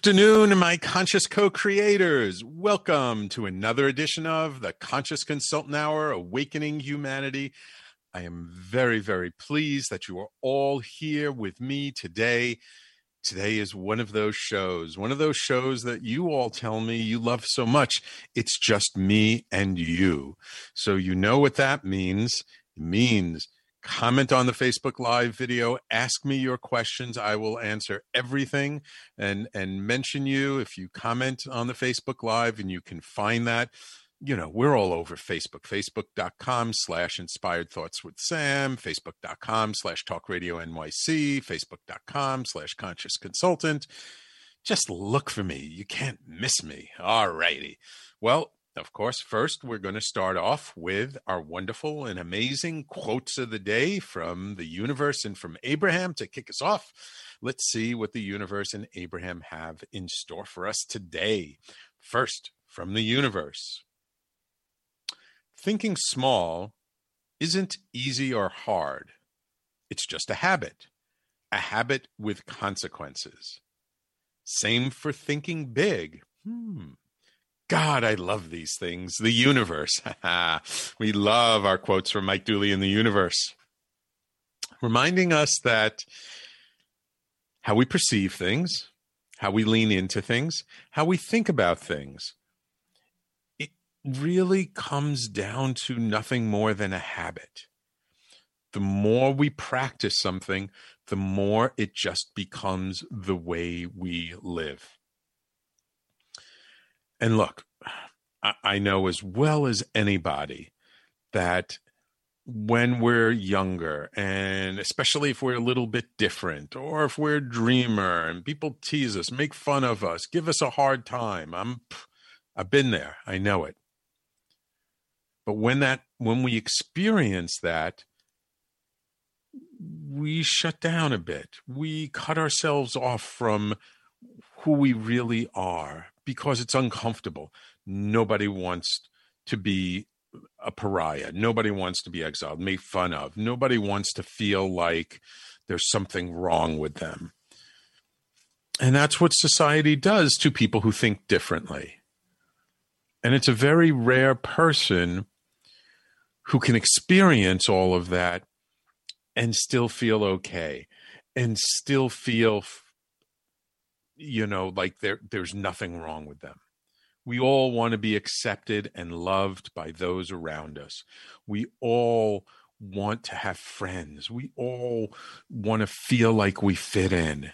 Afternoon, my conscious co creators. Welcome to another edition of the Conscious Consultant Hour Awakening Humanity. I am very, very pleased that you are all here with me today. Today is one of those shows, one of those shows that you all tell me you love so much. It's just me and you. So, you know what that means. It means comment on the Facebook live video, ask me your questions. I will answer everything and and mention you if you comment on the Facebook live and you can find that. You know, we're all over Facebook, facebook.com slash inspired thoughts with Sam, facebook.com slash talk radio NYC, facebook.com slash conscious consultant. Just look for me. You can't miss me. All righty. Well, of course, first, we're going to start off with our wonderful and amazing quotes of the day from the universe and from Abraham to kick us off. Let's see what the universe and Abraham have in store for us today. First, from the universe Thinking small isn't easy or hard, it's just a habit, a habit with consequences. Same for thinking big. Hmm God, I love these things. The universe. we love our quotes from Mike Dooley in the universe, reminding us that how we perceive things, how we lean into things, how we think about things, it really comes down to nothing more than a habit. The more we practice something, the more it just becomes the way we live. And look, I know as well as anybody that when we're younger, and especially if we're a little bit different, or if we're a dreamer and people tease us, make fun of us, give us a hard time, I'm, I've been there, I know it. But when that, when we experience that, we shut down a bit. We cut ourselves off from who we really are because it's uncomfortable. Nobody wants to be a pariah. Nobody wants to be exiled, made fun of. Nobody wants to feel like there's something wrong with them. And that's what society does to people who think differently. And it's a very rare person who can experience all of that and still feel okay and still feel you know like there there's nothing wrong with them. We all want to be accepted and loved by those around us. We all want to have friends. We all want to feel like we fit in.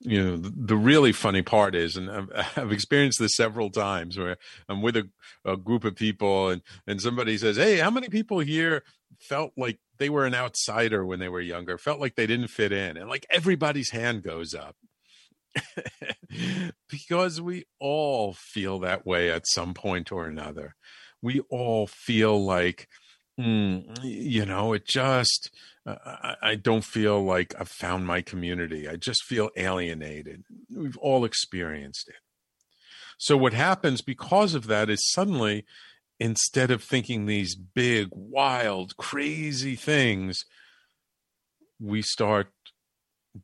You know the, the really funny part is and I've, I've, experienced this several times where i'm with a, a group of people and and somebody says hey how many people here felt like they were an outsider when they were younger felt like they didn't fit in? And like everybody's hand goes up because we all feel that way at some point or another. We all feel like, mm, you know, it just, uh, I, I don't feel like I've found my community. I just feel alienated. We've all experienced it. So, what happens because of that is suddenly, instead of thinking these big, wild, crazy things, we start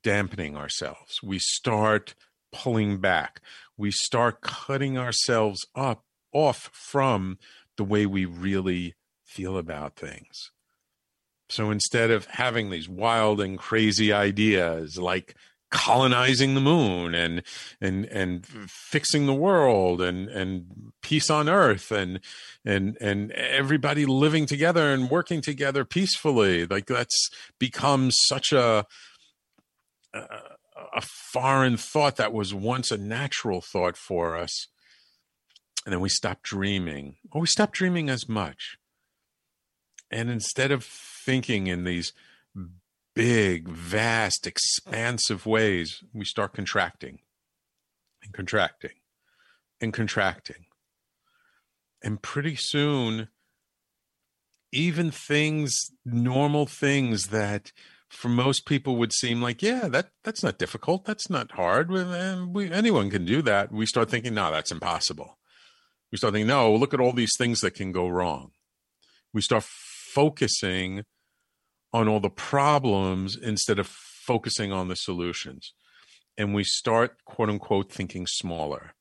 dampening ourselves. We start pulling back. We start cutting ourselves up off from the way we really feel about things. So instead of having these wild and crazy ideas like colonizing the moon and and and fixing the world and and peace on earth and and and everybody living together and working together peacefully like that's become such a a, foreign thought that was once a natural thought for us and then we stop dreaming or we stop dreaming as much and instead of thinking in these big, vast, expansive ways, we start contracting and contracting and contracting. And pretty soon, even things, normal things that for most people would seem like, yeah, that that's not difficult. That's not hard. We, anyone can do that. We start thinking, no, that's impossible. We start thinking, no, look at all these things that can go wrong. We start focusing on all the problems instead of focusing on the solutions. And we start, quote unquote, thinking smaller.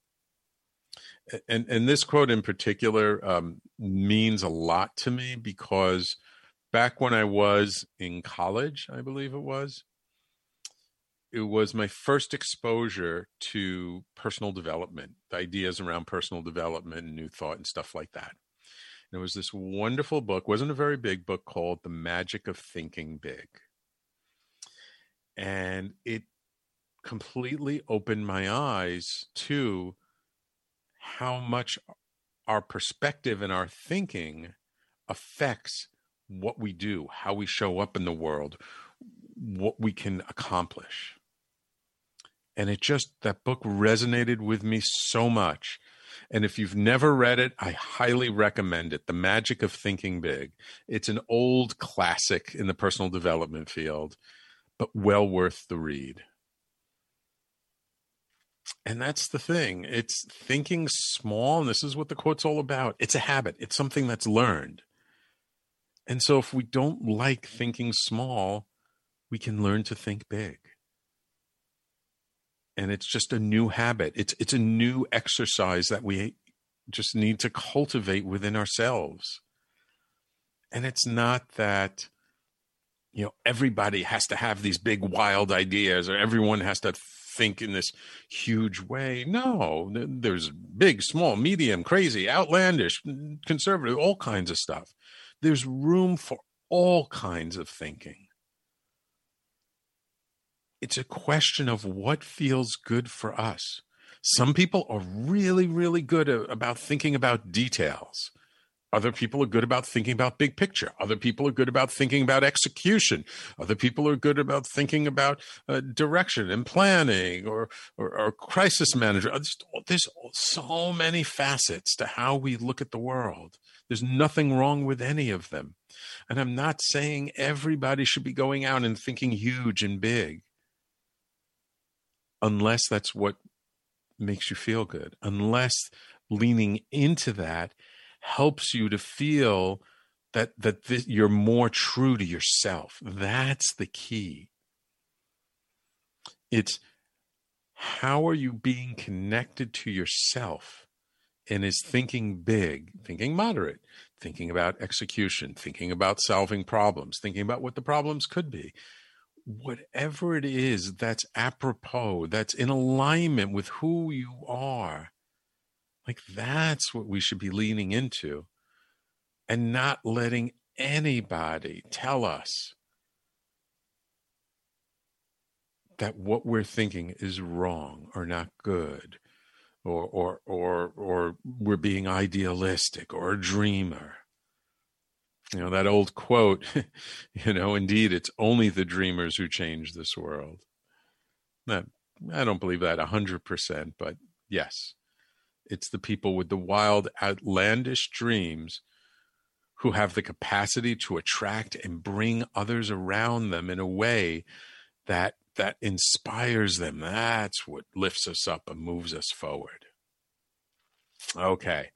And, and this quote in particular um, means a lot to me because back when I was in college, I believe it was, it was my first exposure to personal development, ideas around personal development and new thought and stuff like that. And it was this wonderful book, wasn't a very big book called The Magic of Thinking Big. And it completely opened my eyes to how much our perspective and our thinking affects what we do, how we show up in the world, what we can accomplish. And it just, that book resonated with me so much and if you've never read it, I highly recommend it. The Magic of Thinking Big. It's an old classic in the personal development field, but well worth the read. And that's the thing. It's thinking small, and this is what the quote's all about. It's a habit, it's something that's learned. And so if we don't like thinking small, we can learn to think big. And it's just a new habit. It's it's a new exercise that we just need to cultivate within ourselves. And it's not that you know everybody has to have these big wild ideas or everyone has to think in this huge way. No there's big small medium crazy outlandish conservative all kinds of stuff there's room for all kinds of thinking it's a question of what feels good for us. Some people are really, really good about thinking about details. Other people are good about thinking about big picture. Other people are good about thinking about execution. Other people are good about thinking about uh, direction and planning or, or, or crisis management. There's so many facets to how we look at the world. There's nothing wrong with any of them. And I'm not saying everybody should be going out and thinking huge and big unless that's what makes you feel good, unless leaning into that helps you to feel that that this, you're more true to yourself. That's the key. It's how are you being connected to yourself and is thinking big, thinking moderate, thinking about execution, thinking about solving problems, thinking about what the problems could be, whatever it is that's apropos, that's in alignment with who you are, like that's what we should be leaning into and not letting anybody tell us that what we're thinking is wrong or not good or or or or we're being idealistic or a dreamer. You know that old quote you know indeed it's only the dreamers who change this world. That i don't believe that 100% but yes it's the people with the wild outlandish dreams who have the capacity to attract and bring others around them in a way that that inspires them. That's what lifts us up and moves us forward. Okay.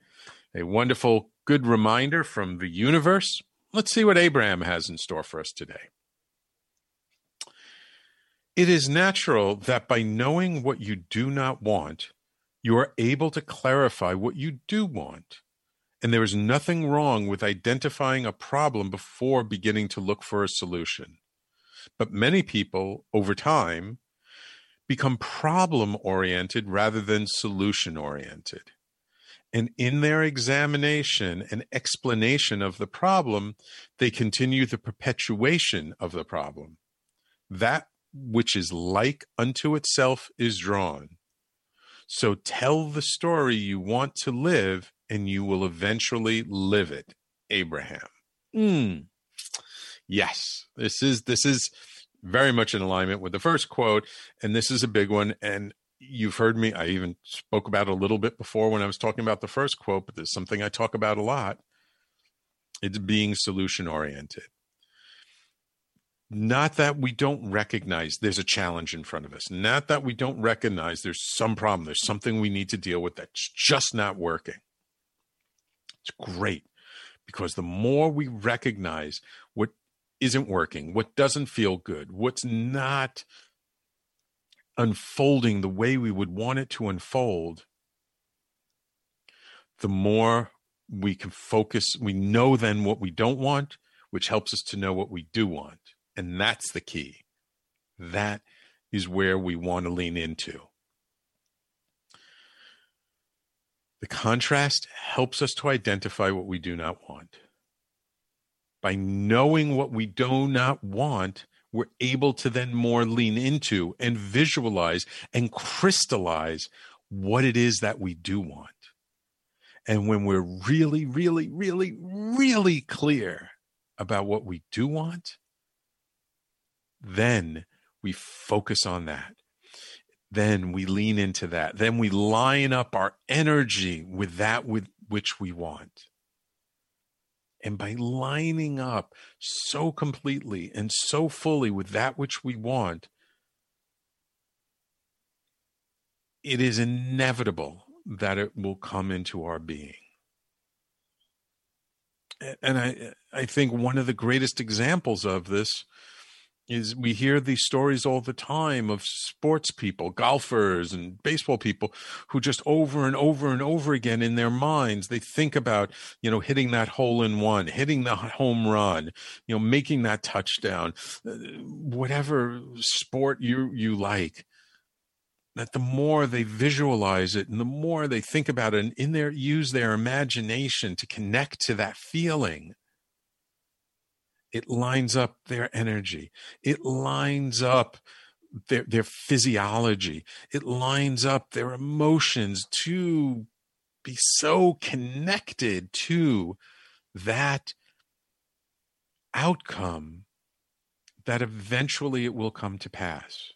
A wonderful good reminder from the universe. Let's see what Abraham has in store for us today. It is natural that by knowing what you do not want, you are able to clarify what you do want. And there is nothing wrong with identifying a problem before beginning to look for a solution. But many people, over time, become problem oriented rather than solution oriented. And in their examination and explanation of the problem, they continue the perpetuation of the problem. That which is like unto itself is drawn. So tell the story you want to live, and you will eventually live it. Abraham. Mm. Yes, this is this is very much in alignment with the first quote, and this is a big one. And you've heard me. I even spoke about a little bit before when I was talking about the first quote, but there's something I talk about a lot. It's being solution oriented. Not that we don't recognize there's a challenge in front of us. Not that we don't recognize there's some problem. There's something we need to deal with that's just not working. It's great because the more we recognize what isn't working, what doesn't feel good, what's not unfolding the way we would want it to unfold, the more we can focus. We know then what we don't want, which helps us to know what we do want. And that's the key. That is where we want to lean into. The contrast helps us to identify what we do not want. By knowing what we do not want, we're able to then more lean into and visualize and crystallize what it is that we do want. And when we're really, really, really, really clear about what we do want, then we focus on that. Then we lean into that. Then we line up our energy with that with which we want. And by lining up so completely and so fully with that which we want, it is inevitable that it will come into our being. And I, I think one of the greatest examples of this is we hear these stories all the time of sports people, golfers and baseball people who just over and over and over again in their minds, they think about, you know, hitting that hole in one, hitting the home run, you know, making that touchdown, uh, whatever sport you, you like. That the more they visualize it and the more they think about it and in their use their imagination to connect to that feeling, it lines up their energy. It lines up their, their physiology. It lines up their emotions to be so connected to that outcome that eventually it will come to pass.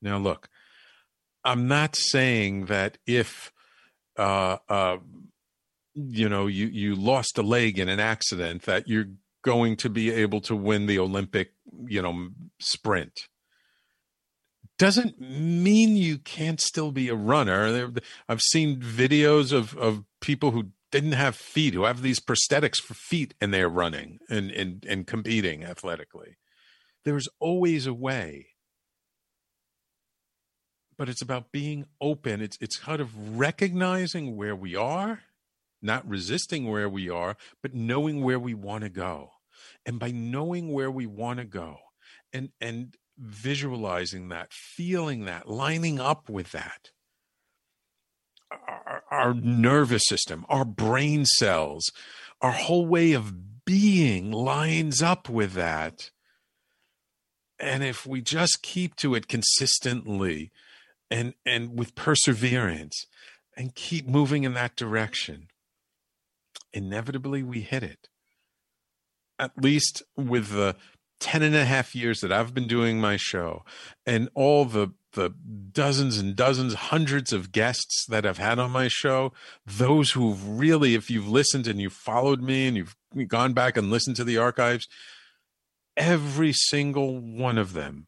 Now, look, I'm not saying that if uh, uh, you know you you lost a leg in an accident that you're going to be able to win the Olympic, you know, sprint. Doesn't mean you can't still be a runner. I've seen videos of, of people who didn't have feet, who have these prosthetics for feet, and they're running and, and, and competing athletically. There's always a way. But it's about being open. It's it's kind of recognizing where we are, not resisting where we are, but knowing where we want to go and by knowing where we want to go and and visualizing that feeling that lining up with that our, our, nervous system our brain cells our whole way of being lines up with that. And if we just keep to it consistently and and with perseverance and keep moving in that direction inevitably we hit it at least with the 10 and a half years that I've been doing my show and all the the dozens and dozens, hundreds of guests that I've had on my show, those who've really, if you've listened and you've followed me and you've gone back and listened to the archives, every single one of them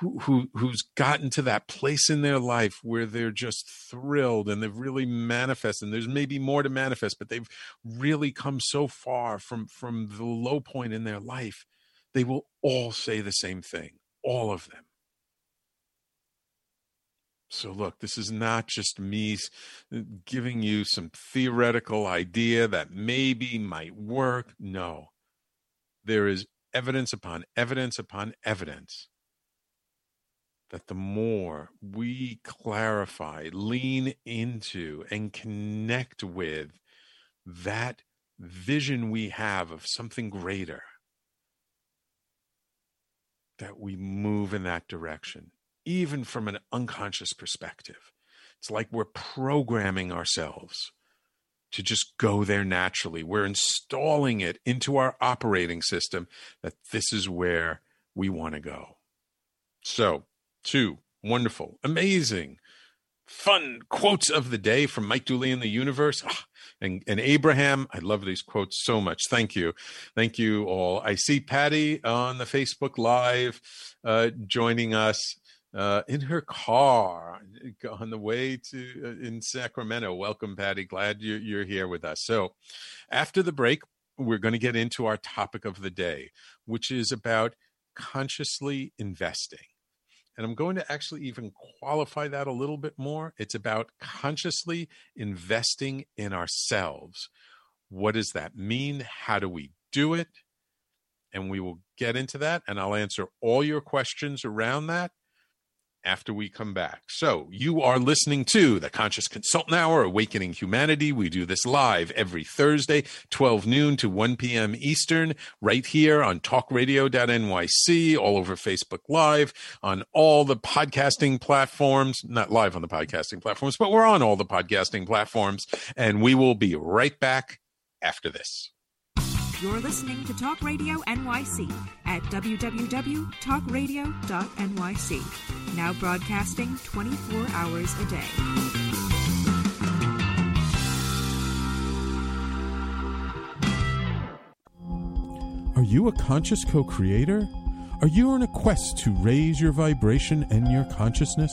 who, who who's gotten to that place in their life where they're just thrilled and they've really manifested and there's maybe more to manifest but they've really come so far from from the low point in their life they will all say the same thing all of them. So look this is not just me uh, giving you some theoretical idea that maybe might work. No. There is evidence upon evidence upon evidence that the more we clarify, lean into, and connect with that vision we have of something greater, that we move in that direction, even from an unconscious perspective. It's like we're programming ourselves to just go there naturally. We're installing it into our operating system that this is where we want to go. So, two wonderful, amazing, fun quotes of the day from Mike Dooley in the universe. Oh, and, and Abraham, I love these quotes so much. Thank you. Thank you all. I see Patty on the Facebook Live uh, joining us uh, in her car on the way to uh, in Sacramento. Welcome, Patty. Glad you're, you're here with us. So, after the break, we're going to get into our topic of the day, which is about consciously investing. And I'm going to actually even qualify that a little bit more. It's about consciously investing in ourselves. What does that mean? How do we do it? And we will get into that. And I'll answer all your questions around that after we come back. So, you are listening to the Conscious Consultant Hour, Awakening Humanity. We do this live every Thursday, 12 noon to 1 p.m. Eastern, right here on talkradio.nyc, all over Facebook Live, on all the podcasting platforms, not live on the podcasting platforms, but we're on all the podcasting platforms. And we will be right back after this. You're listening to Talk Radio NYC at www.talkradio.nyc. Now broadcasting 24 hours a day. Are you a conscious co creator? Are you on a quest to raise your vibration and your consciousness?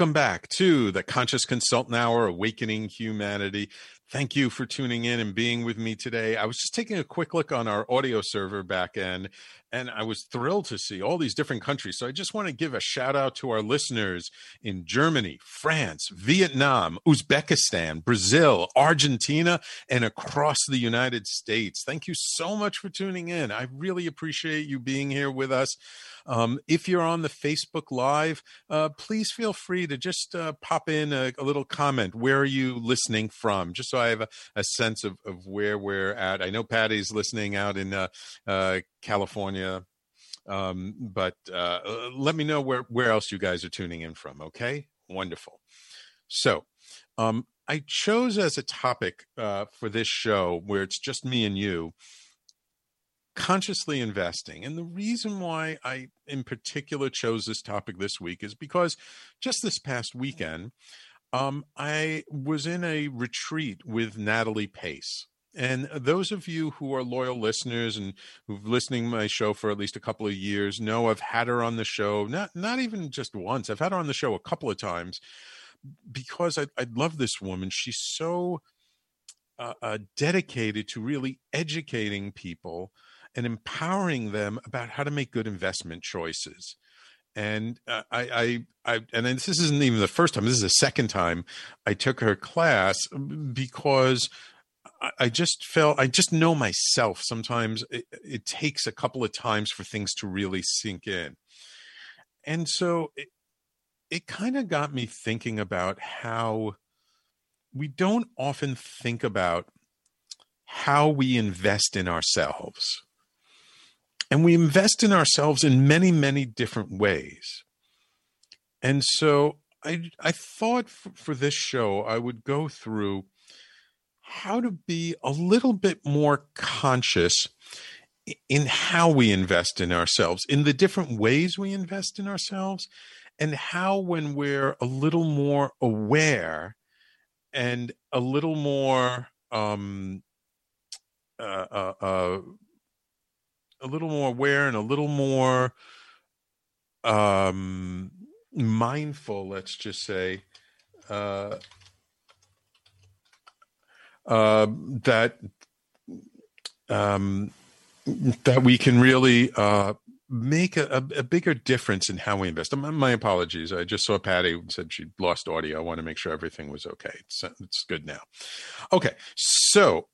Welcome back to the Conscious Consultant Hour, Awakening Humanity. Thank you for tuning in and being with me today. I was just taking a quick look on our audio server back end, and I was thrilled to see all these different countries. So I just want to give a shout out to our listeners in Germany, France, Vietnam, Uzbekistan, Brazil, Argentina, and across the United States. Thank you so much for tuning in. I really appreciate you being here with us. Um, if you're on the Facebook Live, uh, please feel free to just uh, pop in a, a, little comment. Where are you listening from? Just so I have a, a sense of, of where we're at. I know Patty's listening out in uh, uh California. Um, but uh, uh, let me know where, where else you guys are tuning in from. Okay. Wonderful. So, um, I chose as a topic for this show where it's just me and you consciously investing. And the reason why I, in particular, chose this topic this week is because just this past weekend, um, I was in a retreat with Natalie Pace. And those of you who are loyal listeners and who've listening to my show for at least a couple of years know I've had her on the show, not not even just once. I've had her on the show a couple of times because I, I love this woman. She's so uh, uh, dedicated to really educating people and empowering them about how to make good investment choices. And uh, I, I, I, and this isn't even the first time. This is the second time I took her class because I just felt I just know myself. Sometimes it, it, takes a couple of times for things to really sink in, and so it, it kind of got me thinking about how we don't often think about how we invest in ourselves. And we invest in ourselves in many, many different ways. And so I, I thought for, for this show, I would go through how to be a little bit more conscious in how we invest in ourselves, in the different ways we invest in ourselves, and how, when we're a little more aware and a little more um, uh, uh, uh, a little more aware and a little more um, mindful, let's just say, uh, that um, that we can really uh, make a, a, bigger difference in how we invest. My apologies. I just saw Patty said she lost audio. I want to make sure everything was okay. It's, it's good now. Okay, so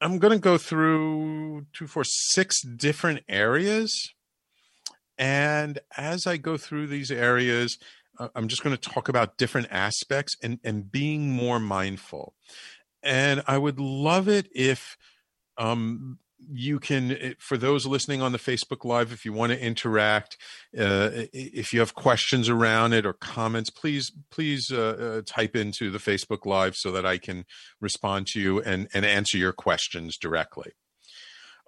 I'm going to go through two, four, six different areas. And as I go through these areas, uh, I'm just going to talk about different aspects and, and being more mindful. And I would love it if um, you can eh, for those listening on the facebook live if you want to interact uh, if you have questions around it or comments please please uh, uh, type into the facebook live so that i can respond to you and, and answer your questions directly.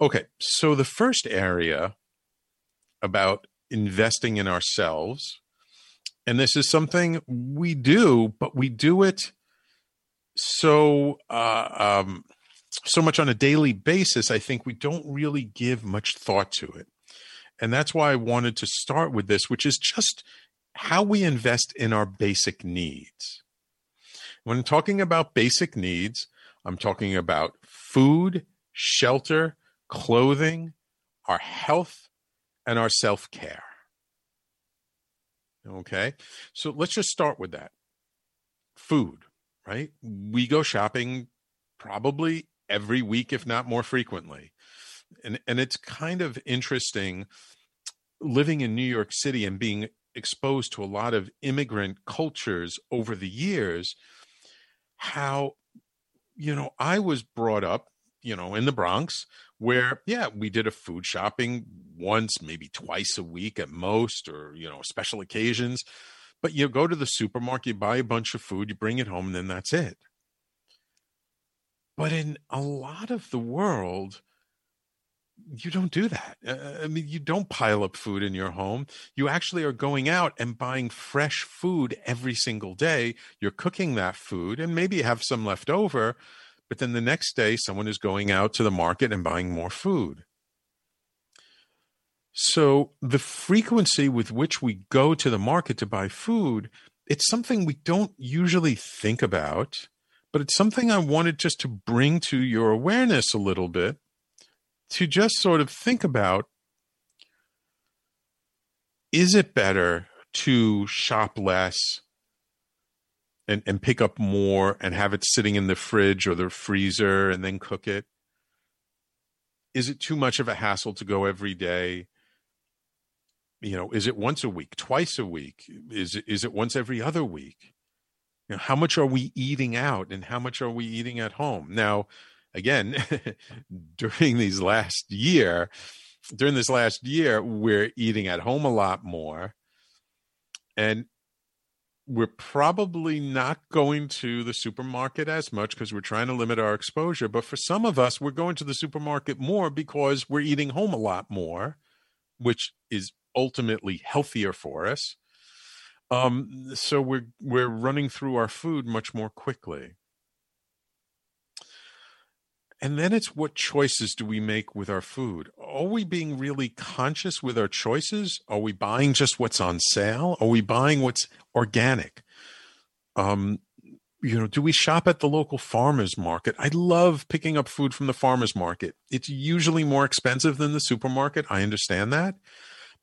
Okay so the first area about investing in ourselves and this is something we do but we do it so uh, um, so much on a daily basis, I think we don't really give much thought to it. And that's why I wanted to start with this, which is just how we invest in our basic needs. When talking about basic needs, I'm talking about food, shelter, clothing, our health, and our self care. Okay, so let's just start with that. Food, right? We go shopping probably every week, if not more frequently. And and it's kind of interesting living in New York City and being exposed to a lot of immigrant cultures over the years, how you know, I was brought up, you know, in the Bronx where yeah, we did a food shopping once, maybe twice a week at most, or you know, special occasions. But you go to the supermarket, you buy a bunch of food, you bring it home, and then that's it. But in a lot of the world, you don't do that. Uh, I mean, you don't pile up food in your home. You actually are going out and buying fresh food every single day. You're cooking that food and maybe you have some left over, but then the next day someone is going out to the market and buying more food. So the frequency with which we go to the market to buy food, it's something we don't usually think about but it's something I wanted just to bring to your awareness a little bit to just sort of think about is it better to shop less and, and pick up more and have it sitting in the fridge or the freezer and then cook it? Is it too much of a hassle to go every day? You know, is it once a week, twice a week? Is it, is it once every other week? You know, how much are we eating out and how much are we eating at home? Now, again, during these last year, during this last year, we're eating at home a lot more. And we're probably not going to the supermarket as much because we're trying to limit our exposure. But for some of us, we're going to the supermarket more because we're eating home a lot more, which is ultimately healthier for us. Um, so we're we're running through our food much more quickly. And then it's what choices do we make with our food? Are we being really conscious with our choices? Are we buying just what's on sale? Are we buying what's organic? Um, you know, do we shop at the local farmers market? I love picking up food from the farmers market. It's usually more expensive than the supermarket. I understand that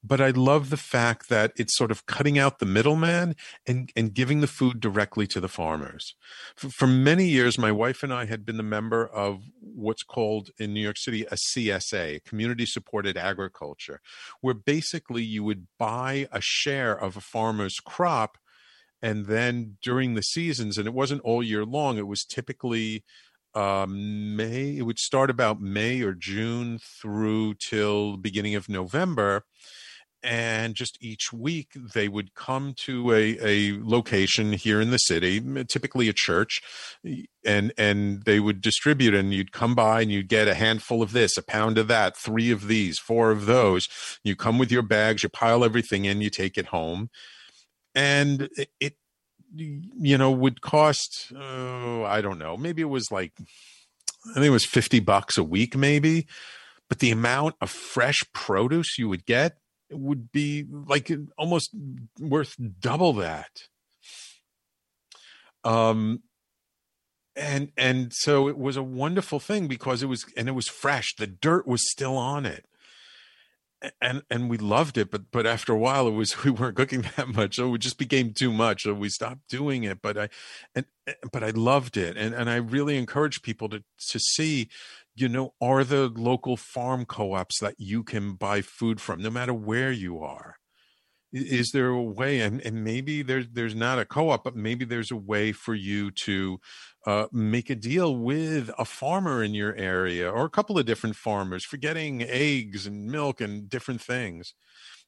but I love the fact that it's sort of cutting out the middleman and, and giving the food directly to the farmers. For, for, many years, my wife and I had been the member of what's called in New York City a CSA, Community Supported Agriculture, where basically you would buy a share of a farmer's crop. And then during the seasons, and it wasn't all year long, it was typically um, May, it would start about May or June through till beginning of November and just each week they would come to a, a location here in the city typically a church and and they would distribute and you'd come by and you'd get a handful of this a pound of that three of these four of those. You come with your bags you pile everything in you take it home. And it, you know would cost oh, i don't know maybe it was like i think it was 50 bucks a week maybe. But the amount of fresh produce you would get would be like almost worth double that. Um, and and so it was a wonderful thing because it was and it was fresh. The dirt was still on it, and and we loved it. But but after a while, it was we weren't cooking that much, so it just became too much. So we stopped doing it. But I and but I loved it, and and I really encourage people to to see you know, are the local farm co-ops that you can buy food from, no matter where you are? Is there a way, and, and maybe there's there's not a co-op, but maybe there's a way for you to uh, make a deal with a farmer in your area or a couple of different farmers for getting eggs and milk and different things.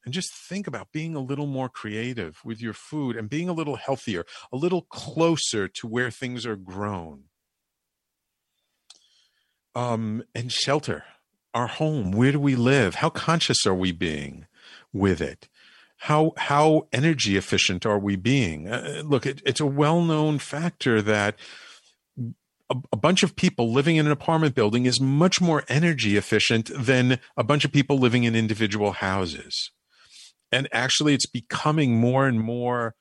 And just think about being a little more creative with your food and being a little healthier, a little closer to where things are grown um, and shelter, our home. Where do we live? How conscious are we being with it? How how energy efficient are we being? Uh, look, it, it's a well known factor that a, bunch of people living in an apartment building is much more energy efficient than a bunch of people living in individual houses. And actually, it's becoming more and more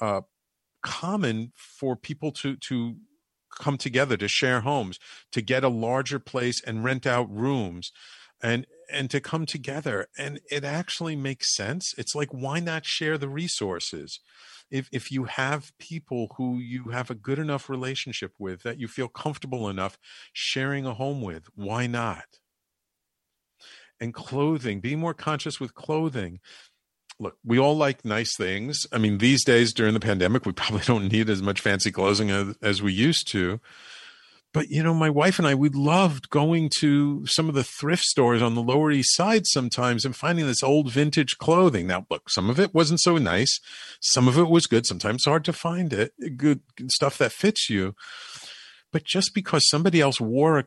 uh, common for people to to come together to share homes, to get a larger place and rent out rooms and and to come together and it actually makes sense. It's like why not share the resources? If if you have people who you have a good enough relationship with that you feel comfortable enough sharing a home with why not? And clothing be more conscious with clothing look, we all like nice things. I mean, these days during the pandemic, we probably don't need as much fancy clothing as, as we used to. But you know, my wife and I, we loved going to some of the thrift stores on the Lower East Side sometimes and finding this old vintage clothing. Now, look, some of it wasn't so nice, some of it was good. Sometimes hard to find it, good stuff that fits you. But just because somebody else wore a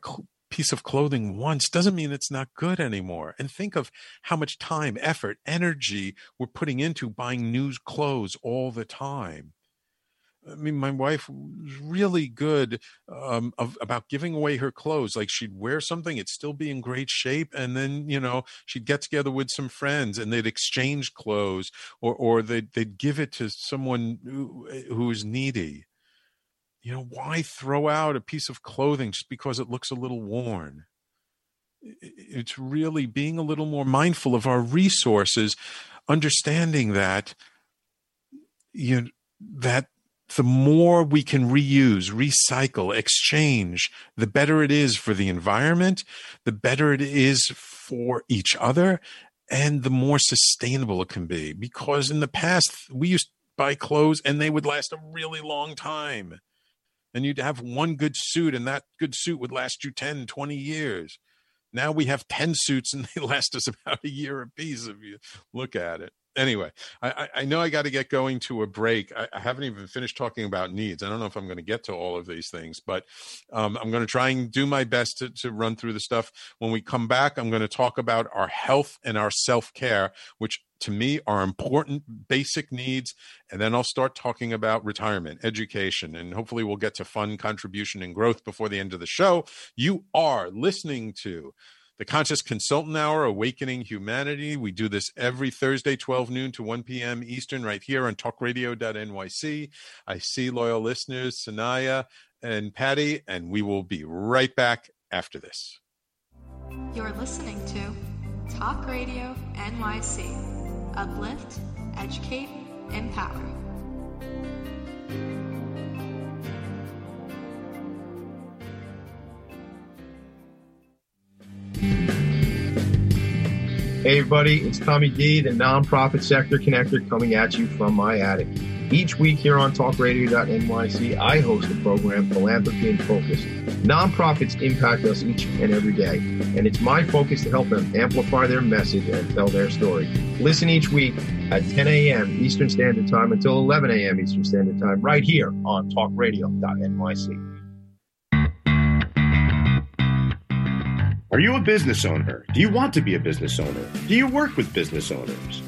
piece of clothing once doesn't mean it's not good anymore. And think of how much time, effort, energy we're putting into buying new clothes all the time. I mean, my wife was really good um, of, about giving away her clothes. Like she'd wear something, it'd still be in great shape, and then you know she'd get together with some friends and they'd exchange clothes, or or they'd they'd give it to someone who, who was needy you know, why throw out a piece of clothing just because it looks a little worn? it's really being a little more mindful of our resources, understanding that you know, that the more we can reuse, recycle, exchange, the better it is for the environment, the better it is for each other, and the more sustainable it can be. Because in the past, we used to buy clothes and they would last a really long time. And you'd have one good suit, and that good suit would last you 10, 20 years. Now we have 10 suits and they last us about a year apiece if you look at it anyway, I, I know I got to get going to a break. I, I, haven't even finished talking about needs. I don't know if I'm going to get to all of these things, but um, I'm going to try and do my best to, to run through the stuff. When we come back, I'm going to talk about our health and our self care, which to me are important basic needs. And then I'll start talking about retirement, education, and hopefully we'll get to fun contribution and growth before the end of the show. You are listening to the Conscious Consultant Hour, Awakening Humanity. We do this every Thursday, 12 noon to 1 p.m. Eastern, right here on talkradio.nyc. I see loyal listeners, Sanaya and Patty, and we will be right back after this. You're listening to Talk Radio NYC. Uplift, educate, empower. Hey, everybody, it's Tommy D, the nonprofit sector connector, coming at you from my attic. Each week here on talkradio.nyc, I host the program Philanthropy in Focus. Nonprofits impact us each and every day, and it's my focus to help them amplify their message and tell their story. Listen each week at 10 a.m. Eastern Standard Time until 11 a.m. Eastern Standard Time, right here on talkradio.nyc. Are you a business owner? Do you want to be a business owner? Do you work with business owners?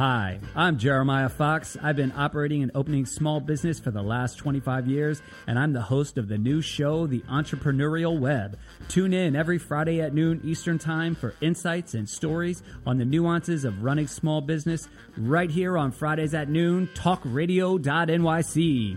Hi, I'm Jeremiah Fox. I've been operating and opening small business for the last 25 years, and I'm the host of the new show, The Entrepreneurial Web. Tune in every Friday at noon Eastern Time for insights and stories on the nuances of running small business right here on Fridays at noon, talkradio.nyc.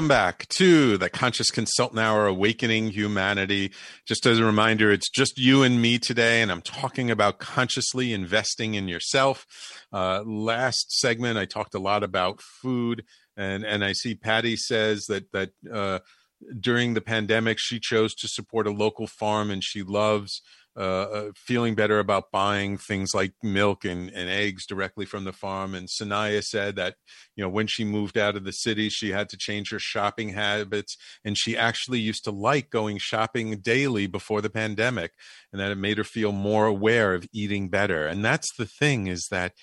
Welcome back to the Conscious Consultant Hour Awakening Humanity. Just as a reminder, it's just you and me today, and I'm talking about consciously investing in yourself. Uh, last segment, I talked a lot about food, and, and I see Patty says that, that uh, during the pandemic, she chose to support a local farm and she loves uh, uh, feeling better about buying things like milk and, and eggs directly from the farm. And Sanaya said that, you know, when she moved out of the city, she had to change her shopping habits. And she actually used to like going shopping daily before the pandemic and that it made her feel more aware of eating better. And that's the thing is that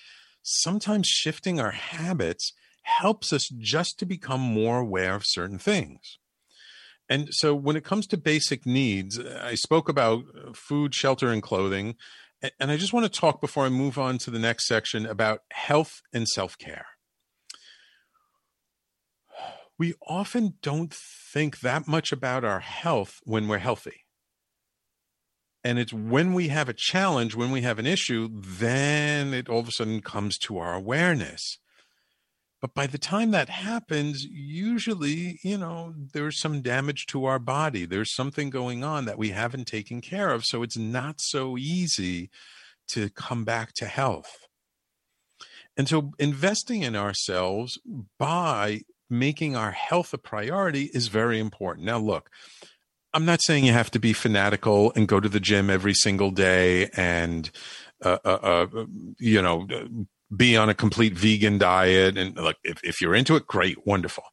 sometimes shifting our habits helps us just to become more aware of certain things. And so when it comes to basic needs, I spoke about uh, food, shelter, and clothing. And I just want to talk before I move on to the next section about health and self care. We often don't think that much about our health when we're healthy. And it's when we have a challenge, when we have an issue, then it all of a sudden comes to our awareness. But by the time that happens, usually, you know, there's some damage to our body. There's something going on that we haven't taken care of. So it's not so easy to come back to health. And so investing in ourselves by making our health a priority is very important. Now, look, I'm not saying you have to be fanatical and go to the gym every single day and, uh, uh, uh, you know, be on a complete vegan diet. And like, if, if you're into it, great, wonderful.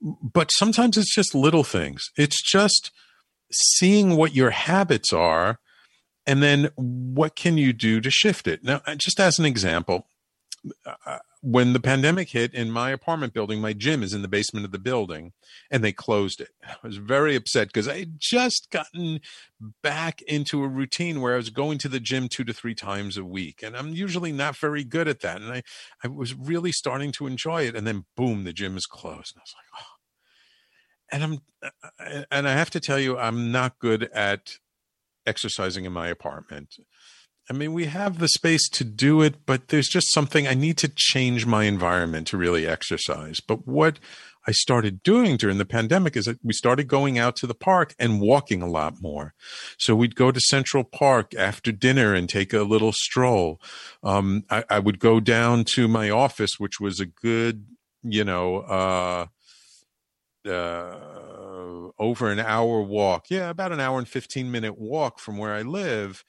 But sometimes it's just little things. It's just seeing what your habits are and then what can you do to shift it. Now, uh, just as an example, uh, when the pandemic hit in my apartment building, my gym is in the basement of the building and they closed it. I was very upset because I had just gotten back into a routine where I was going to the gym two to three times a week. And I'm usually not very good at that. And I, I was really starting to enjoy it. And then boom, the gym is closed. And I was like, oh. And I'm, uh, and I have to tell you, I'm not good at exercising in my apartment. I mean, we have the space to do it, but there's just something I need to change my environment to really exercise. But what I started doing during the pandemic is that we started going out to the park and walking a lot more. So we'd go to Central Park after dinner and take a little stroll. Um, I, I, would go down to my office, which was a good, you know, uh, uh, over an hour walk. Yeah, about an hour and 15 minute walk from where I live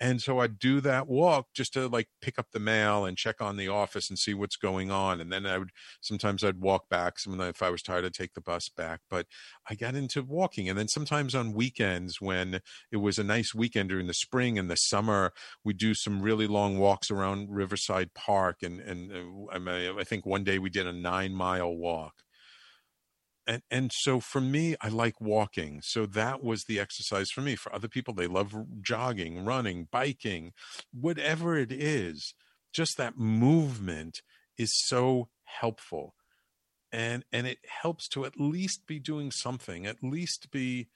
and so I'd do that walk just to like pick up the mail and check on the office and see what's going on. And then I would sometimes I'd walk back. Some if I was tired, I'd take the bus back. But I got into walking, and then sometimes on weekends when it was a nice weekend during the spring and the summer, we do some really long walks around Riverside Park. And and uh, I think one day we did a nine mile walk and and so for me i like walking so that was the exercise for me for other people they love jogging running biking whatever it is just that movement is so helpful and and it helps to at least be doing something at least be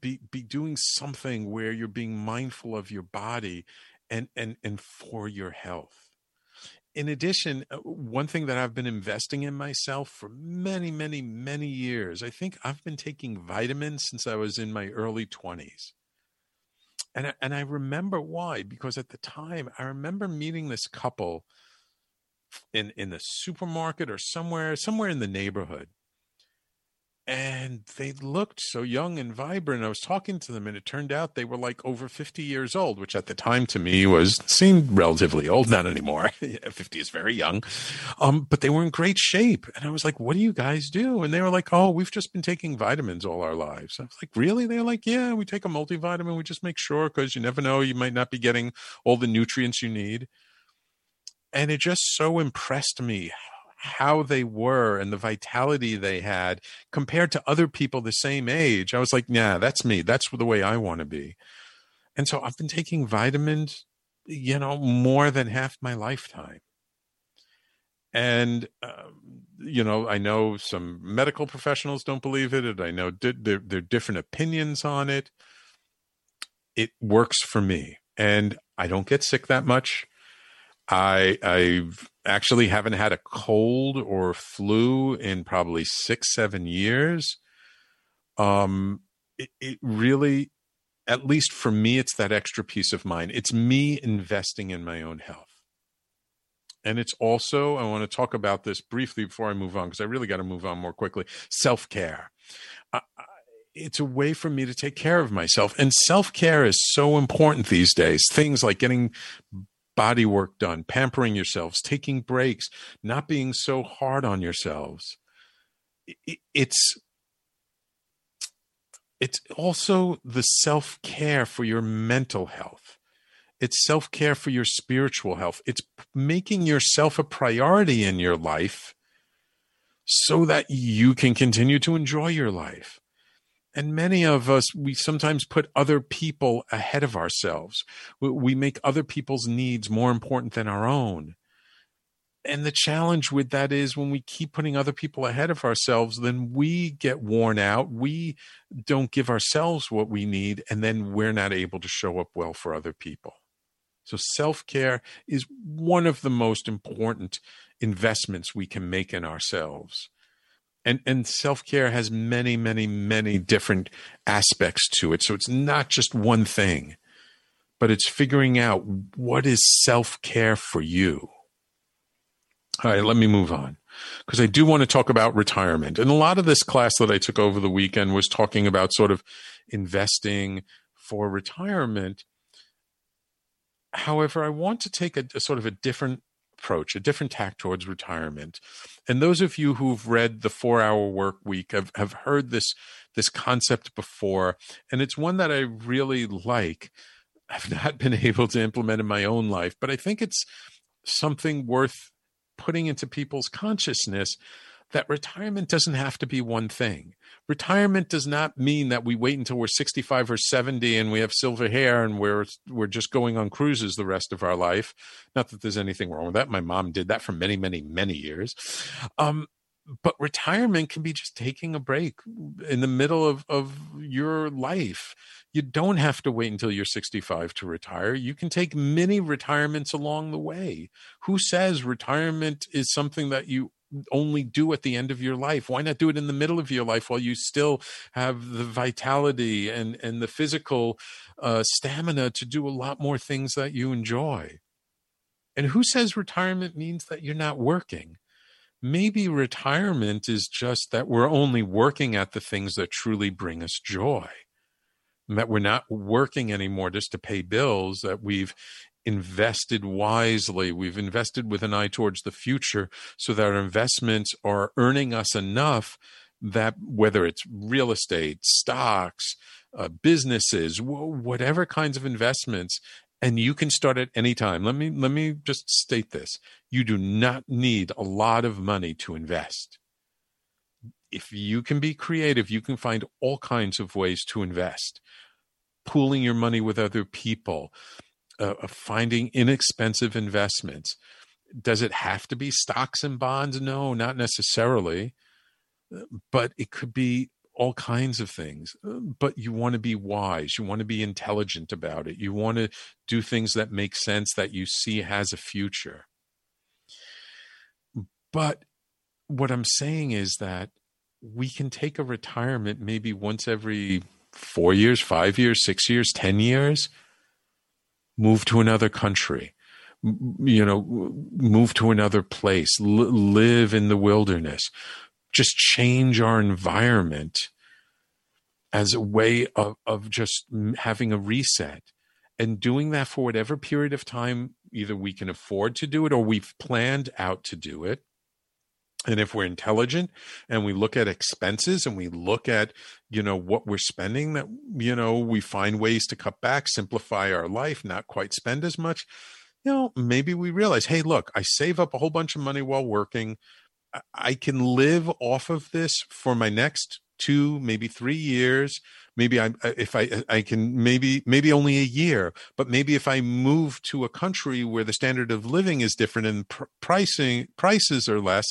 be be doing something where you're being mindful of your body and and and for your health in addition, uh, one thing that I've been investing in myself for many, many, many years, I think I've been taking vitamins since I was in my early 20s. And I, and I remember why, because at the time, I remember meeting this couple in, in the supermarket or somewhere, somewhere in the neighborhood and they looked so young and vibrant. I was talking to them, and it turned out they were like over 50 years old, which at the time to me was seemed relatively old. Not anymore. 50 is very young. Um, but they were in great shape. And I was like, What do you guys do? And they were like, Oh, we've just been taking vitamins all our lives. I was like, Really? They're like, Yeah, we take a multivitamin. We just make sure because you never know, you might not be getting all the nutrients you need. And it just so impressed me how they were and the vitality they had compared to other people the same age, I was like, yeah, that's me. That's the way I want to be. And so I've been taking vitamins, you know, more than half my lifetime. And, um, you know, I know some medical professionals don't believe it, and I know di- there, there are different opinions on it. It works for me. And I don't get sick that much. I I've actually haven't had a cold or flu in probably six seven years. Um, it, it really, at least for me, it's that extra peace of mind. It's me investing in my own health. And it's also, I want to talk about this briefly before I move on, because I really got to move on more quickly self care. it's a way for me to take care of myself. And self care is so important these days. Things like getting body work done, pampering yourselves, taking breaks, not being so hard on yourselves. It's it's also the self-care for your mental health. It's self-care for your spiritual health. It's making yourself a priority in your life so that you can continue to enjoy your life. And many of us, we sometimes put other people ahead of ourselves. We make other people's needs more important than our own. And the challenge with that is when we keep putting other people ahead of ourselves, then we get worn out. We don't give ourselves what we need, and then we're not able to show up well for other people. So, self care is one of the most important investments we can make in ourselves. And, and self care has many, many, many different aspects to it. So, it's not just one thing, but it's figuring out what is self care for you. All right, let me move on because I do want to talk about retirement. And a lot of this class that I took over the weekend was talking about sort of investing for retirement. However, I want to take a, a, sort of a different approach, a different tack towards retirement. And those of you who've read the Four Hour Work Week have, have heard this this concept before, and it's one that I really like. I've not been able to implement in my own life, but I think it's something worth putting into people's consciousness that retirement doesn't have to be one thing. Retirement does not mean that we wait until we're 65 or 70 and we have silver hair and we're we're just going on cruises the rest of our life. Not that there's anything wrong with that. My mom did that for many, many, many years. Um, but retirement can be just taking a break in the middle of, of your life. You don't have to wait until you're 65 to retire. You can take many retirements along the way. Who says retirement is something that you only do at the end of your life. Why not do it in the middle of your life while you still have the vitality and and the physical uh, stamina to do a lot more things that you enjoy? And who says retirement means that you're not working? Maybe retirement is just that we're only working at the things that truly bring us joy. That we're not working anymore just to pay bills that we've invested wisely. We've invested with an eye towards the future so that our investments are earning us enough that whether it's real estate, stocks, uh, businesses, whatever kinds of investments, and you can start at any time. Let me let me just state this: you do not need a lot of money to invest. If you can be creative, you can find all kinds of ways to invest. Pooling your money with other people, uh, finding inexpensive investments. Does it have to be stocks and bonds? No, not necessarily. But it could be all kinds of things. But you want to be wise. You want to be intelligent about it. You want to do things that make sense that you see has a future. But what I'm saying is that we can take a retirement maybe once every four years, five years, six years, 10 years move to another country, you know, move to another place, live in the wilderness, just change our environment as a way of, of just having a reset and doing that for whatever period of time either we can afford to do it or we've planned out to do it and if we're intelligent and we look at expenses and we look at you know what we're spending that you know we find ways to cut back simplify our life not quite spend as much you know maybe we realize hey look i save up a whole bunch of money while working. I can live off of this for my next two maybe three years. Maybe i uh, if i uh, i can maybe maybe only a year. But maybe if i move to a country where the standard of living is different and pr- pricing prices are less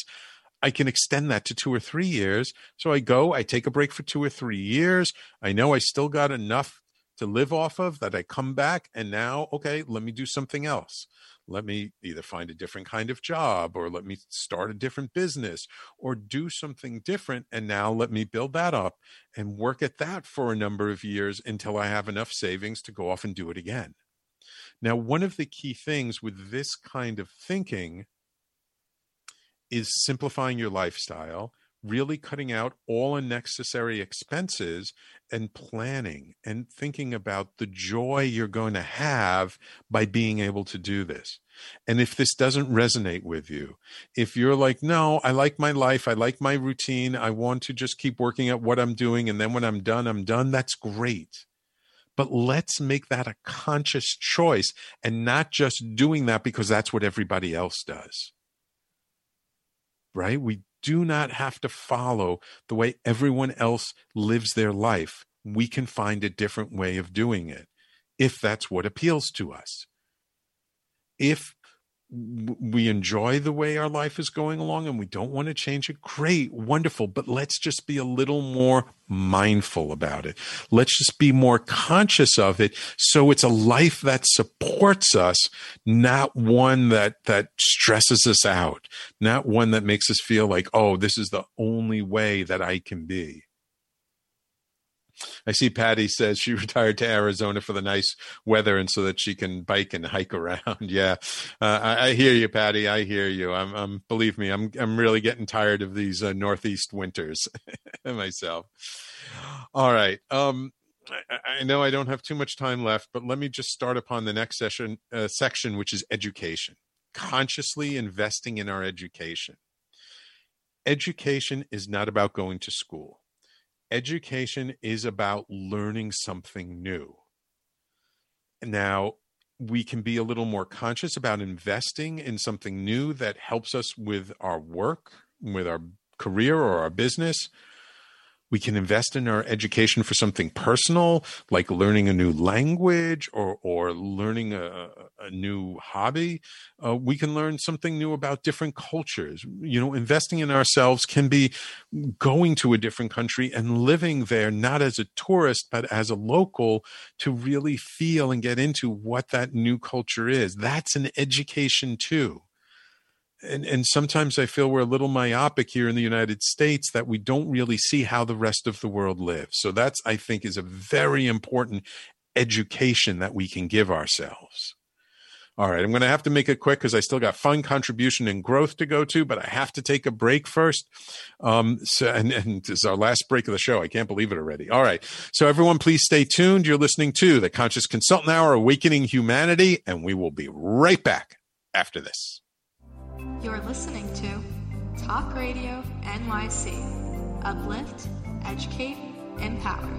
I can extend that to two or three years. So I go, I take a break for two or three years. I know I still got enough to live off of that I come back and now, okay, let me do something else. Let me either find a different kind of job or let me start a different business or do something different. And now let me build that up and work at that for a number of years until I have enough savings to go off and do it again. Now, one of the key things with this kind of thinking is simplifying your lifestyle, really cutting out all unnecessary expenses and planning and thinking about the joy you're going to have by being able to do this. And if this doesn't resonate with you, if you're like, no, I like my life, I like my routine, I want to just keep working at what I'm doing, and then when I'm done, I'm done, that's great. But let's make that a conscious choice and not just doing that because that's what everybody else does right? We do not have to follow the way everyone else lives their life. We can find a different way of doing it if that's what appeals to us. If we enjoy the way our life is going along and we don't want to change it, great, wonderful. But let's just be a little more mindful about it. Let's just be more conscious of it. So it's a life that supports us, not one that, that stresses us out, not one that makes us feel like, oh, this is the only way that I can be. I see Patty says she retired to Arizona for the nice weather and so that she can bike and hike around. yeah, uh, I, I, hear you, Patty. I hear you. I'm, I'm, believe me, I'm, I'm really getting tired of these uh, northeast winters myself. All right. Um, I, I, know I don't have too much time left, but let me just start upon the next session uh, section, which is education. Consciously investing in our education. Education is not about going to school education is about learning something new. Now, we can be a little more conscious about investing in something new that helps us with our work, with our career or our business, we can invest in our education for something personal, like learning a new language or, or learning a, a new hobby. Uh, we can learn something new about different cultures. You know, investing in ourselves can be going to a different country and living there, not as a tourist, but as a local to really feel and get into what that new culture is. That's an education too and and sometimes I feel we're a little myopic here in the United States that we don't really see how the rest of the world lives. So that's I think is a very important education that we can give ourselves. All right, I'm going to have to make it quick because I still got fun contribution and growth to go to, but I have to take a break first. Um, so, and, and this is our last break of the show. I can't believe it already. All right, so everyone, please stay tuned. You're listening to the Conscious Consultant Hour, Awakening Humanity, and we will be right back after this. You're listening to Talk Radio NYC. Uplift, educate, empower.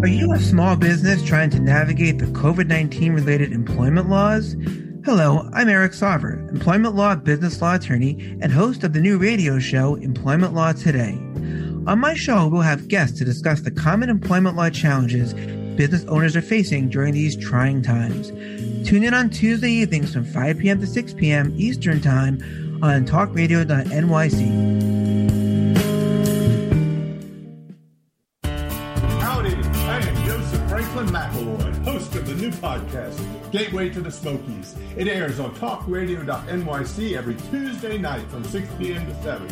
Are you a small business trying to navigate the COVID 19 related employment laws? Hello, I'm Eric Sauver, employment law business law attorney and host of the new radio show Employment Law Today. On my show, we'll have guests to discuss the common employment law challenges business owners are facing during these trying times. Tune in on Tuesday evenings from 5 p.m. to 6 p.m. Eastern Time on talkradio.nyc. I am Joseph Franklin McElroy, host of the new podcast, Gateway to the Smokies. It airs on talkradio.nyc every Tuesday night from 6 p.m. to 7.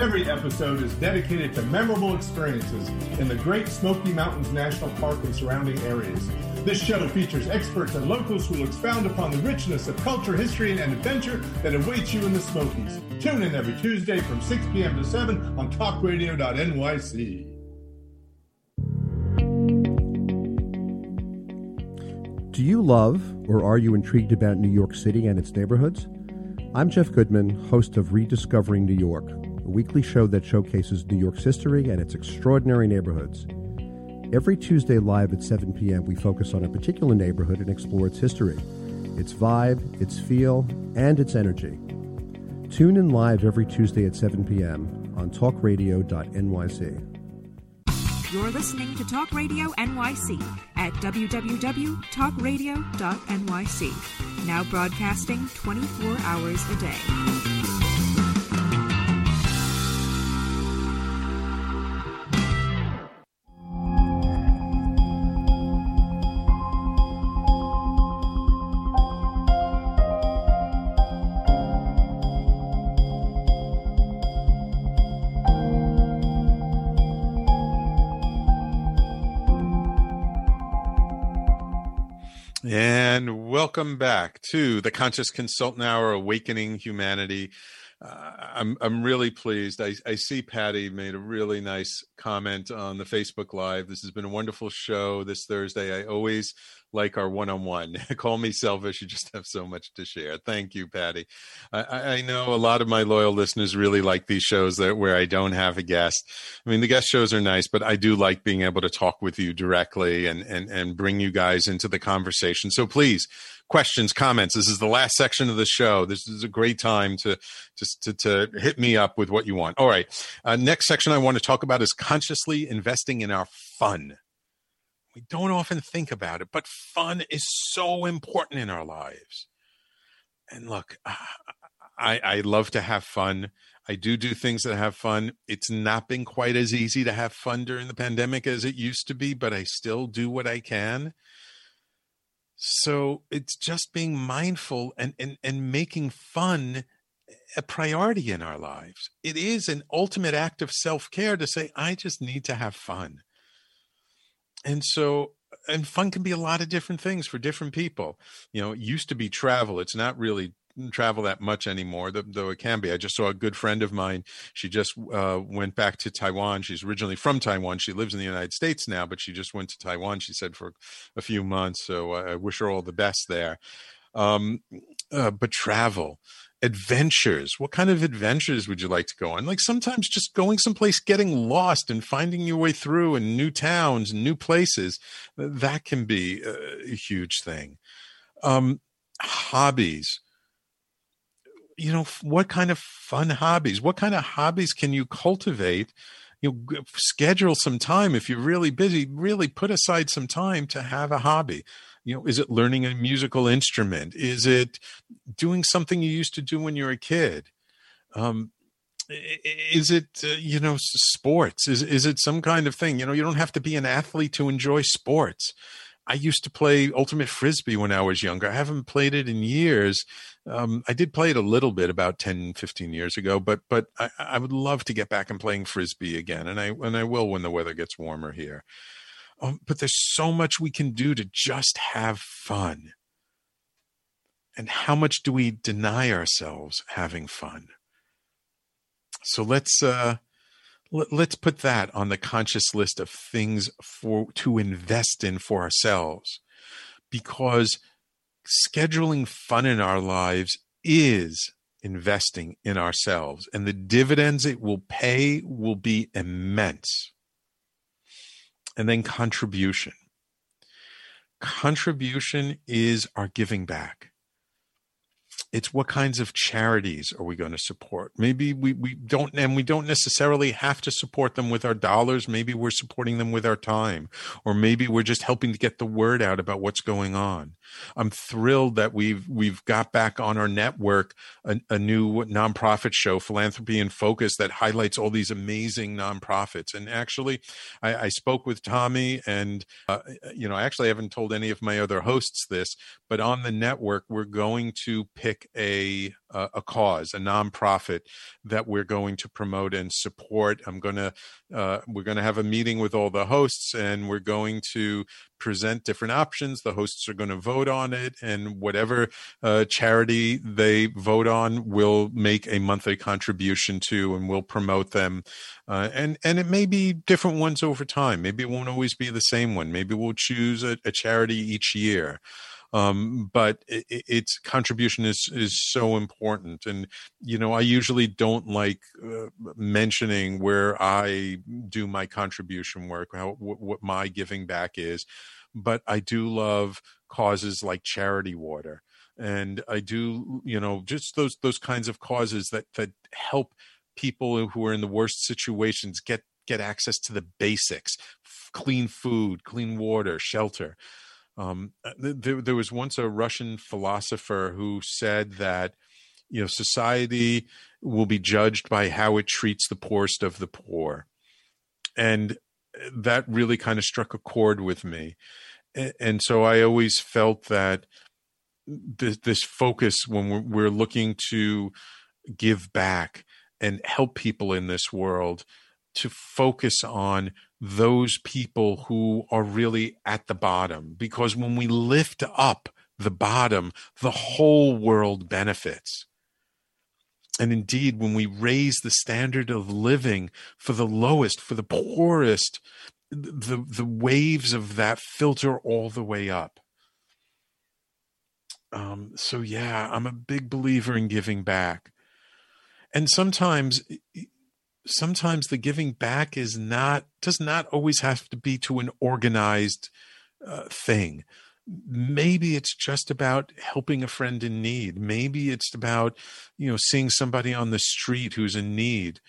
Every episode is dedicated to memorable experiences in the Great Smoky Mountains National Park and surrounding areas. This show features experts and locals who will expound upon the richness of culture, history, and adventure that awaits you in the Smokies. Tune in every Tuesday from 6 p.m. to 7 on talkradio.nyc. Do you love or are you intrigued about New York City and its neighborhoods? I'm Jeff Goodman, host of Rediscovering New York a weekly show that showcases New York's history and its extraordinary neighborhoods. Every Tuesday live at 7 p.m., we focus on a particular neighborhood and explore its history, its vibe, its feel, and its energy. Tune in live every Tuesday at 7 p.m. on talkradio.nyc. You're listening to Talk Radio NYC at www.talkradio.nyc. Now broadcasting 24 hours a day. Welcome back to the Conscious Consultant Hour, Awakening Humanity. Uh, I'm I'm really pleased. I, I see Patty made a really nice comment on the Facebook Live. This has been a wonderful show this Thursday. I always like our one-on-one. Call me selfish. You just have so much to share. Thank you, Patty. I, I, know a lot of my loyal listeners really like these shows that where I don't have a guest. I mean, the guest shows are nice, but I do like being able to talk with you directly and and and bring you guys into the conversation. So please, questions, comments. This is the last section of the show. This is a great time to just to, to hit me up with what you want. All right. Uh, next section I want to talk about is consciously investing in our fun. We don't often think about it, but fun is so important in our lives. And look, I, I love to have fun. I do do things that have fun. It's not been quite as easy to have fun during the pandemic as it used to be, but I still do what I can. So it's just being mindful and, and, and making fun a priority in our lives. It is an ultimate act of self care to say, I just need to have fun. And so, and fun can be a lot of different things for different people. You know, it used to be travel. It's not really travel that much anymore, though it can be. I just saw a good friend of mine. She just uh, went back to Taiwan. She's originally from Taiwan. She lives in the United States now, but she just went to Taiwan, she said, for a few months. So I wish her all the best there. Um, uh, but travel, adventures. What kind of adventures would you like to go on? Like sometimes just going someplace, getting lost and finding your way through in new towns and new places, that can be a huge thing. Um, hobbies you know what kind of fun hobbies what kind of hobbies can you cultivate you know, schedule some time if you're really busy really put aside some time to have a hobby. You know is it learning a musical instrument? Is it doing something you used to do when you were a kid? Um, is it uh, you know sports? Is is it some kind of thing? You know you don't have to be an athlete to enjoy sports I used to play ultimate frisbee when I was younger. I haven't played it in years. Um, I did play it a little bit about 10, 15 years ago, but but I, I, would love to get back and playing frisbee again, and I and I will when the weather gets warmer here. Um, but there's so much we can do to just have fun. And how much do we deny ourselves having fun? So let's uh, let's put that on the conscious list of things for to invest in for ourselves because scheduling fun in our lives is investing in ourselves and the dividends it will pay will be immense. And then contribution. Contribution is our giving back it's what kinds of charities are we going to support? Maybe we, we don't and we don't necessarily have to support them with our dollars. Maybe we're supporting them with our time or maybe we're just helping to get the word out about what's going on. I'm thrilled that we've we've got back on our network a, a new nonprofit show philanthropy in focus that highlights all these amazing nonprofits. And actually i, I spoke with tommy and uh, you know i actually haven't told any of my other hosts this but on the network we're going to pick pick a uh, a cause, a nonprofit that we're going to promote and support. I'm to uh, we're to have a meeting with all the hosts, and we're going to present different options. The hosts are going to vote on it, and whatever uh, charity they vote on, will make a monthly contribution to, and we'll promote them. Uh, and and it may be different ones over time. Maybe it won't always be the same one. Maybe we'll choose a, a charity each year um, but it, its contribution is is so important. And you know, I usually don't like uh, mentioning where I do my contribution work, how what, what my giving back is, but I do love causes like charity water and i do you know just those those kinds of causes that that help people who are in the worst situations get get access to the basics clean food clean water shelter um, uh, there, there was once a Russian philosopher who said that you know society will be judged by how it treats the poorest of the poor, and that really kind of struck a chord with me. And so I always felt that this, this focus when we're, we're looking to give back and help people in this world to focus on those people who are really at the bottom. Because when we lift up the bottom, the whole world benefits. And indeed, when we raise the standard of living for the lowest, for the poorest, the, the waves of that filter all the way up. Um, so yeah, I'm a big believer in giving back. And sometimes sometimes the giving back is not does not always have to be to an organized uh, thing. Maybe it's just about helping a friend in need. Maybe it's about you know seeing somebody on the street who's in need.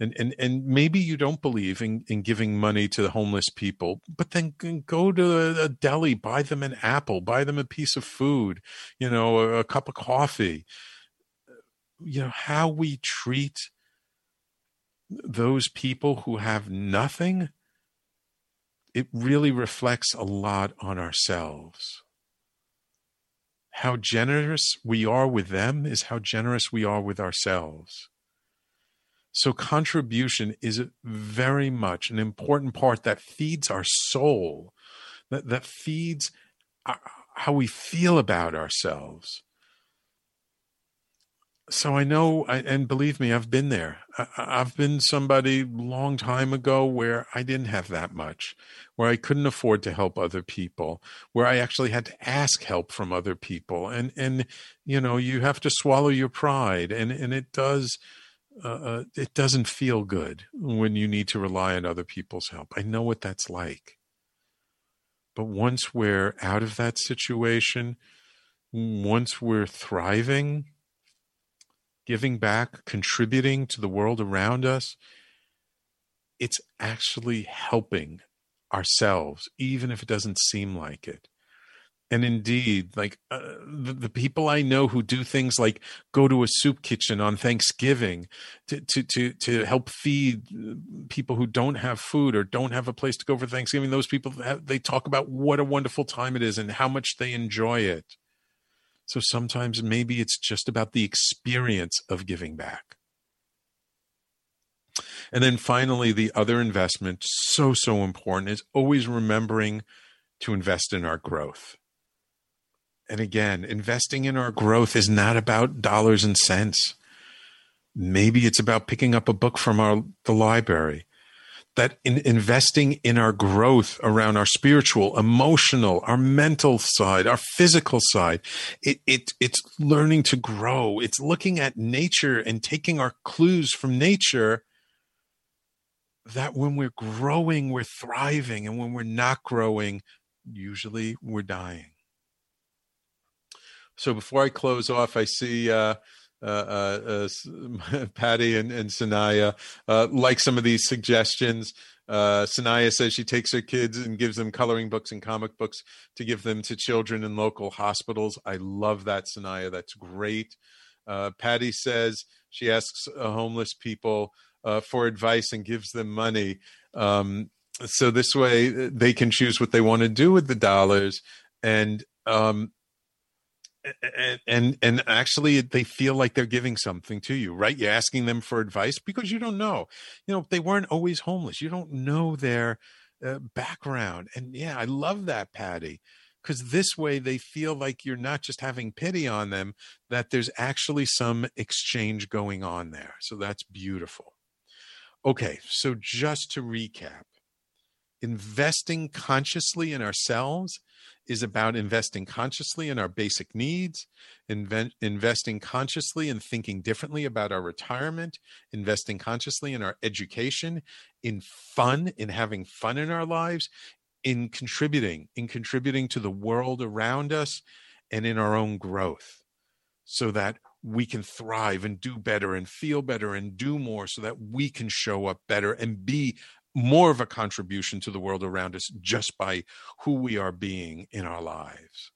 And and and maybe you don't believe in, in giving money to the homeless people but then go to a deli buy them an apple buy them a piece of food you know a, a cup of coffee. You know how we treat those people who have nothing, it really reflects a lot on ourselves. How generous we are with them is how generous we are with ourselves. So, contribution is very much an important part that feeds our soul, that, that feeds how we feel about ourselves so I know, and believe me, I've been there. I've been somebody long time ago where I didn't have that much, where I couldn't afford to help other people, where I actually had to ask help from other people, and and you know you have to swallow your pride, and and it does. Uh, uh it doesn't feel good when you need to rely on other people's help. I know what that's like. But once we're out of that situation, once we're thriving, giving back, contributing to the world around us, it's actually helping ourselves, even if it doesn't seem like it. And indeed, like uh, the, the, people I know who do things like go to a soup kitchen on Thanksgiving to, to, to, to help feed people who don't have food or don't have a place to go for Thanksgiving, those people, they talk about what a wonderful time it is and how much they enjoy it. So sometimes maybe it's just about the experience of giving back. And then finally, the other investment, so, so important, is always remembering to invest in our growth. And again, investing in our growth is not about dollars and cents. Maybe it's about picking up a book from our, the library that in investing in our growth around our spiritual, emotional, our mental side, our physical side, it, it, it's learning to grow. It's looking at nature and taking our clues from nature that when we're growing, we're thriving. And when we're not growing, usually we're dying. So before I close off, I see uh, uh, uh, uh Patty and, and Sanaya uh, like some of these suggestions. Uh, Sanaya says she takes her kids and gives them coloring books and comic books to give them to children in local hospitals. I love that, Sanaya. That's great. Uh, Patty says she asks homeless people for advice and gives them money. Um, so this way they can choose what they want to do with the dollars. And um, and, and and actually they feel like they're giving something to you right? You're asking them for advice because you don't know. You know they weren't always homeless. You don't know their uh, background. And yeah i love that patty because this way they feel like you're not just having pity on them that there's actually some exchange going on there. So that's beautiful. Okay so just to recap investing consciously in ourselves is about investing consciously in our basic needs, invent, investing consciously in thinking differently about our retirement, investing consciously in our education, in fun, in having fun in our lives, in contributing, in contributing to the world around us and in our own growth so that we can thrive and do better and feel better and do more so that we can show up better and be more of a contribution to the world around us just by who we are being in our lives.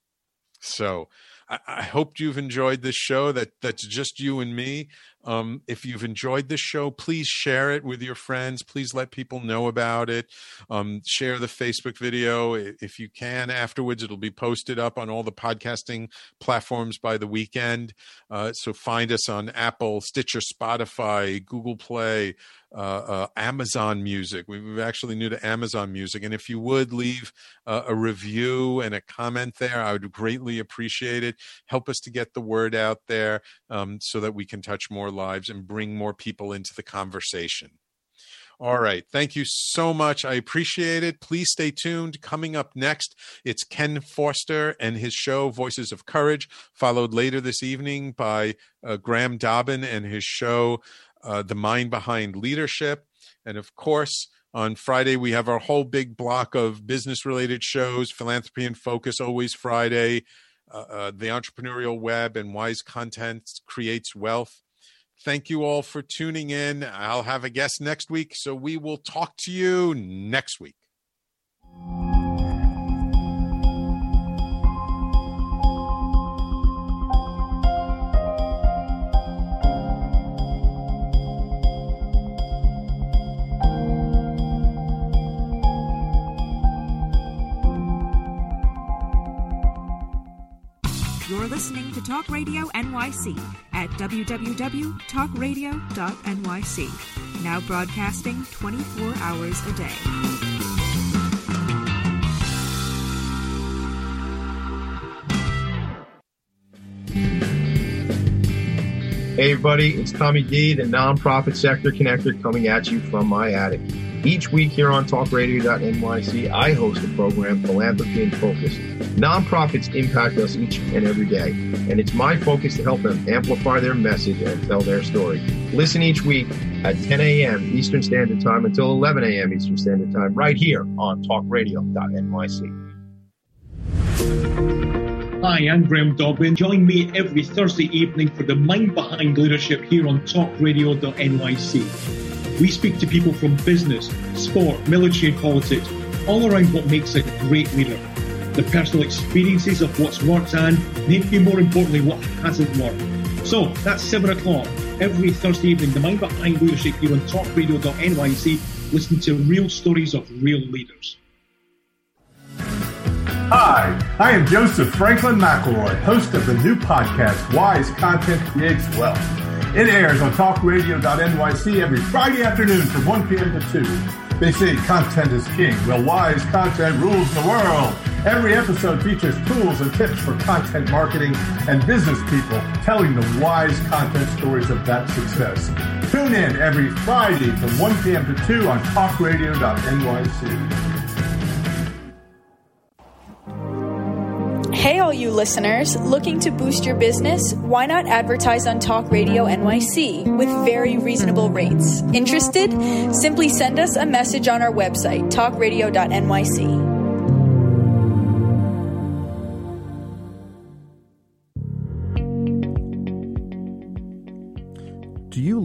So I, I hope you've enjoyed this show. That that's just you and me. Um, if you've enjoyed this show, please share it with your friends. Please let people know about it. Um, share the Facebook video if you can. Afterwards, it'll be posted up on all the podcasting platforms by the weekend. Uh, so find us on Apple, Stitcher, Spotify, Google Play, uh, uh, Amazon Music. We've actually new to Amazon Music, and if you would leave uh, a review and a comment there, I would greatly appreciate it. Help us to get the word out there um, so that we can touch more lives and bring more people into the conversation. All right. Thank you so much. I appreciate it. Please stay tuned. Coming up next, it's Ken Forster and his show, Voices of Courage, followed later this evening by uh, Graham Dobbin and his show, uh, The Mind Behind Leadership. And of course, on Friday, we have our whole big block of business related shows, Philanthropy and Focus, always Friday, uh, uh, The Entrepreneurial Web, and Wise Content Creates Wealth. Thank you all for tuning in. I'll have a guest next week, so we will talk to you next week. You're listening to Talk Radio NYC at www.talkradio.nyc. Now broadcasting 24 hours a day. Hey, everybody, it's Tommy D, the nonprofit sector connector, coming at you from my attic. Each week here on talkradio.nyc, I host a program, Philanthropy in Focus. Nonprofits impact us each and every day, and it's my focus to help them amplify their message and tell their story. Listen each week at 10 a.m. Eastern Standard Time until 11 a.m. Eastern Standard Time, right here on talkradio.nyc. Hi, I'm Graham Dobbin. Join me every Thursday evening for the Mind Behind Leadership here on talkradio.nyc. We speak to people from business, sport, military, and politics, all around what makes a great leader. The personal experiences of what's worked and, maybe more importantly, what hasn't worked. So that's 7 o'clock every Thursday evening, the Mind Behind Leadership here on talkradio.nyc. Listen to real stories of real leaders. Hi, I am Joseph Franklin McElroy, host of the new podcast, Wise Content Creates Wealth. It airs on talkradio.nyc every Friday afternoon from 1 p.m. to 2. They say content is king. Well, wise content rules the world. Every episode features tools and tips for content marketing and business people telling the wise content stories of that success. Tune in every Friday from 1 p.m. to 2 on talkradio.nyc. Hey, all you listeners, looking to boost your business? Why not advertise on Talk Radio NYC with very reasonable rates? Interested? Simply send us a message on our website, talkradio.nyc.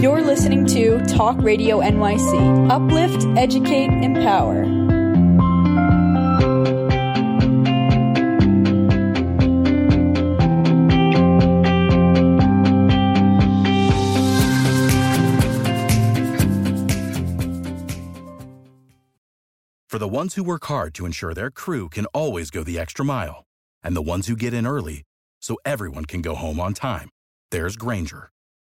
You're listening to Talk Radio NYC. Uplift, educate, empower. For the ones who work hard to ensure their crew can always go the extra mile, and the ones who get in early so everyone can go home on time, there's Grainger,